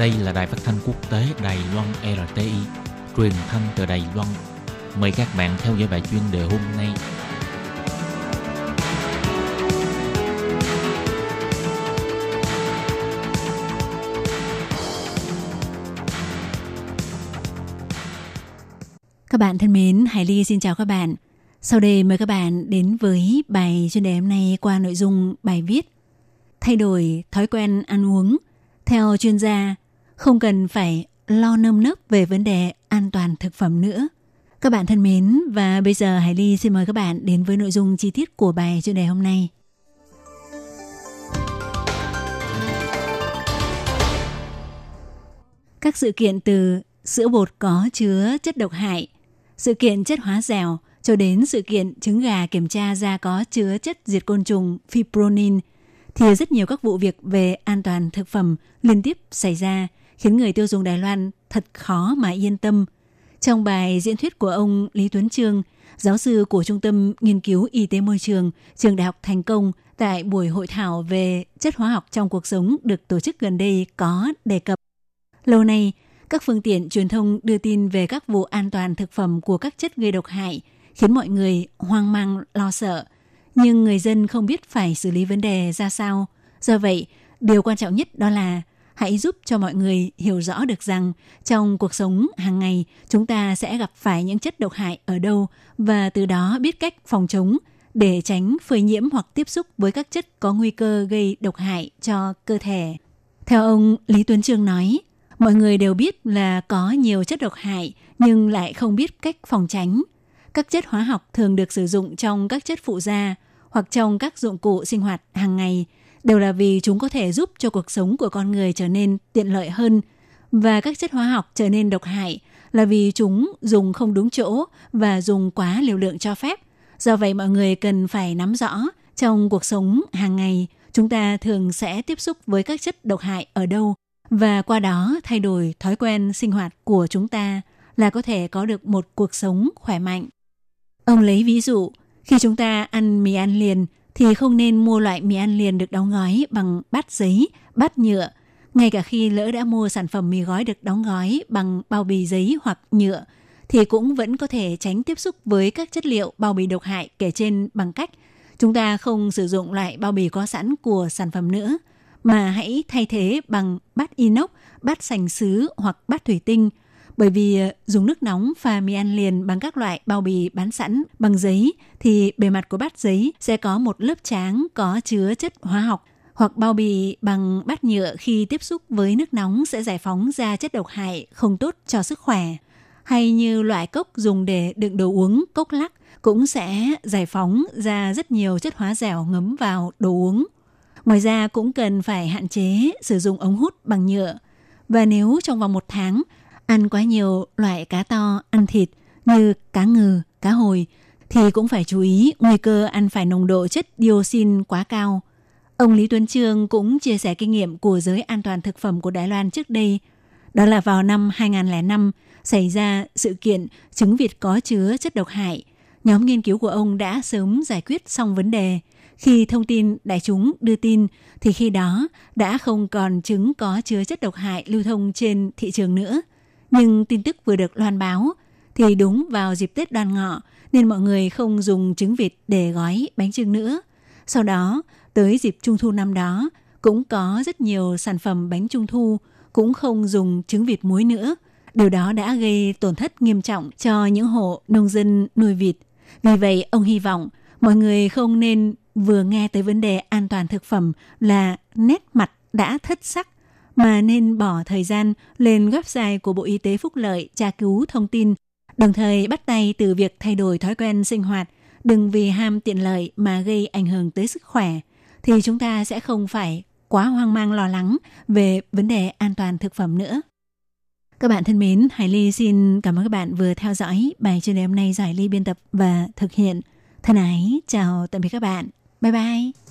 Đây là đài phát thanh quốc tế Đài Loan RTI, truyền thanh từ Đài Loan. Mời các bạn theo dõi bài chuyên đề hôm nay. Các bạn thân mến, Hải Ly xin chào các bạn. Sau đây mời các bạn đến với bài chuyên đề hôm nay qua nội dung bài viết Thay đổi thói quen ăn uống. Theo chuyên gia, không cần phải lo nơm nớp về vấn đề an toàn thực phẩm nữa. Các bạn thân mến, và bây giờ Hải Ly xin mời các bạn đến với nội dung chi tiết của bài chuyên đề hôm nay. Các sự kiện từ sữa bột có chứa chất độc hại, sự kiện chất hóa dẻo cho đến sự kiện trứng gà kiểm tra ra có chứa chất diệt côn trùng fipronil thì rất nhiều các vụ việc về an toàn thực phẩm liên tiếp xảy ra khiến người tiêu dùng Đài Loan thật khó mà yên tâm. Trong bài diễn thuyết của ông Lý Tuấn Trương, giáo sư của Trung tâm Nghiên cứu Y tế Môi trường, Trường Đại học Thành Công tại buổi hội thảo về chất hóa học trong cuộc sống được tổ chức gần đây có đề cập. Lâu nay, các phương tiện truyền thông đưa tin về các vụ an toàn thực phẩm của các chất gây độc hại khiến mọi người hoang mang lo sợ. Nhưng người dân không biết phải xử lý vấn đề ra sao. Do vậy, điều quan trọng nhất đó là hãy giúp cho mọi người hiểu rõ được rằng trong cuộc sống hàng ngày chúng ta sẽ gặp phải những chất độc hại ở đâu và từ đó biết cách phòng chống để tránh phơi nhiễm hoặc tiếp xúc với các chất có nguy cơ gây độc hại cho cơ thể. Theo ông Lý Tuấn Trương nói, mọi người đều biết là có nhiều chất độc hại nhưng lại không biết cách phòng tránh. Các chất hóa học thường được sử dụng trong các chất phụ gia hoặc trong các dụng cụ sinh hoạt hàng ngày đều là vì chúng có thể giúp cho cuộc sống của con người trở nên tiện lợi hơn và các chất hóa học trở nên độc hại là vì chúng dùng không đúng chỗ và dùng quá liều lượng cho phép. Do vậy mọi người cần phải nắm rõ trong cuộc sống hàng ngày chúng ta thường sẽ tiếp xúc với các chất độc hại ở đâu và qua đó thay đổi thói quen sinh hoạt của chúng ta là có thể có được một cuộc sống khỏe mạnh. Ông lấy ví dụ, khi chúng ta ăn mì ăn liền thì không nên mua loại mì ăn liền được đóng gói bằng bát giấy, bát nhựa. Ngay cả khi lỡ đã mua sản phẩm mì gói được đóng gói bằng bao bì giấy hoặc nhựa, thì cũng vẫn có thể tránh tiếp xúc với các chất liệu bao bì độc hại kể trên bằng cách chúng ta không sử dụng loại bao bì có sẵn của sản phẩm nữa, mà hãy thay thế bằng bát inox, bát sành sứ hoặc bát thủy tinh – bởi vì ờ, dùng nước nóng pha mì ăn liền bằng các loại bao bì bán sẵn bằng giấy thì bề mặt của bát giấy sẽ có một lớp tráng có chứa chất hóa học hoặc bao bì bằng bát nhựa khi tiếp xúc với nước nóng sẽ giải phóng ra chất độc hại không tốt cho sức khỏe. Hay như loại cốc dùng để đựng đồ uống, cốc lắc cũng sẽ giải phóng ra rất nhiều chất hóa dẻo ngấm vào đồ uống. Ngoài ra cũng cần phải hạn chế sử dụng ống hút bằng nhựa. Và nếu trong vòng một tháng Ăn quá nhiều loại cá to, ăn thịt như cá ngừ, cá hồi thì cũng phải chú ý nguy cơ ăn phải nồng độ chất dioxin quá cao. Ông Lý Tuấn Trương cũng chia sẻ kinh nghiệm của giới an toàn thực phẩm của Đài Loan trước đây. Đó là vào năm 2005 xảy ra sự kiện trứng vịt có chứa chất độc hại. Nhóm nghiên cứu của ông đã sớm giải quyết xong vấn đề. Khi thông tin đại chúng đưa tin thì khi đó đã không còn trứng có chứa chất độc hại lưu thông trên thị trường nữa. Nhưng tin tức vừa được loan báo thì đúng vào dịp Tết đoan ngọ nên mọi người không dùng trứng vịt để gói bánh trưng nữa. Sau đó, tới dịp Trung thu năm đó, cũng có rất nhiều sản phẩm bánh Trung thu cũng không dùng trứng vịt muối nữa. Điều đó đã gây tổn thất nghiêm trọng cho những hộ nông dân nuôi vịt. Vì vậy, ông hy vọng mọi người không nên vừa nghe tới vấn đề an toàn thực phẩm là nét mặt đã thất sắc mà nên bỏ thời gian lên website của Bộ Y tế Phúc Lợi tra cứu thông tin, đồng thời bắt tay từ việc thay đổi thói quen sinh hoạt, đừng vì ham tiện lợi mà gây ảnh hưởng tới sức khỏe, thì chúng ta sẽ không phải quá hoang mang lo lắng về vấn đề an toàn thực phẩm nữa. Các bạn thân mến, Hải Ly xin cảm ơn các bạn vừa theo dõi bài chuyên đề hôm nay giải Ly biên tập và thực hiện. Thân ái, chào tạm biệt các bạn. Bye bye.